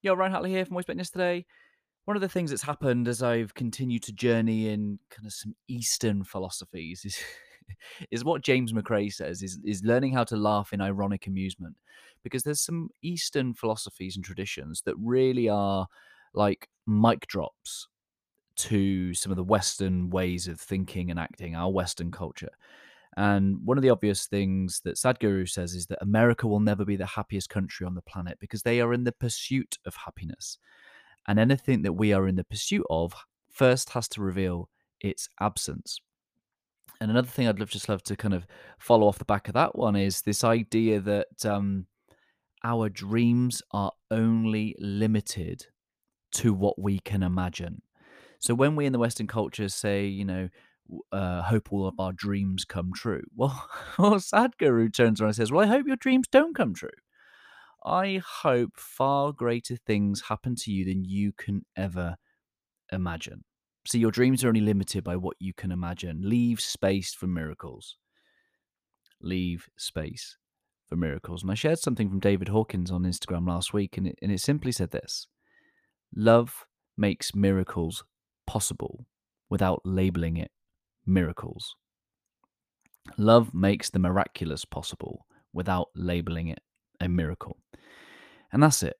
Yo, Ryan Hatley here from Voice Bet yesterday. One of the things that's happened as I've continued to journey in kind of some Eastern philosophies is is what James McRae says is is learning how to laugh in ironic amusement. Because there's some Eastern philosophies and traditions that really are like mic drops to some of the Western ways of thinking and acting, our Western culture. And one of the obvious things that Sadhguru says is that America will never be the happiest country on the planet because they are in the pursuit of happiness. And anything that we are in the pursuit of first has to reveal its absence. And another thing I'd love just love to kind of follow off the back of that one is this idea that um, our dreams are only limited to what we can imagine. So when we in the Western culture say, you know, uh, hope all of our dreams come true. Well, well, Sadhguru turns around and says, Well, I hope your dreams don't come true. I hope far greater things happen to you than you can ever imagine. See, your dreams are only limited by what you can imagine. Leave space for miracles. Leave space for miracles. And I shared something from David Hawkins on Instagram last week, and it, and it simply said this Love makes miracles possible without labeling it miracles. Love makes the miraculous possible without labeling it a miracle. And that's it.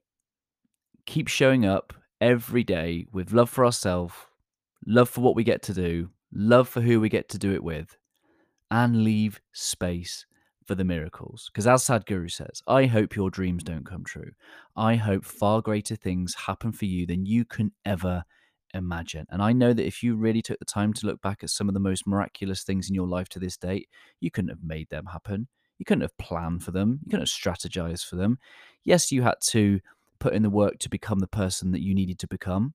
Keep showing up every day with love for ourselves, love for what we get to do, love for who we get to do it with, and leave space for the miracles. Because as Sadhguru says, I hope your dreams don't come true. I hope far greater things happen for you than you can ever imagine. And I know that if you really took the time to look back at some of the most miraculous things in your life to this date, you couldn't have made them happen. You couldn't have planned for them. You couldn't have strategized for them. Yes, you had to put in the work to become the person that you needed to become,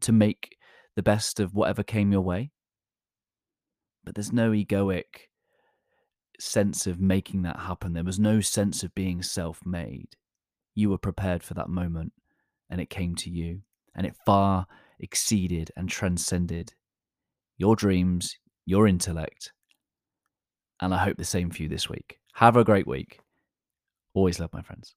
to make the best of whatever came your way. But there's no egoic sense of making that happen. There was no sense of being self made. You were prepared for that moment and it came to you. And it far exceeded and transcended your dreams, your intellect. And I hope the same for you this week. Have a great week. Always love my friends.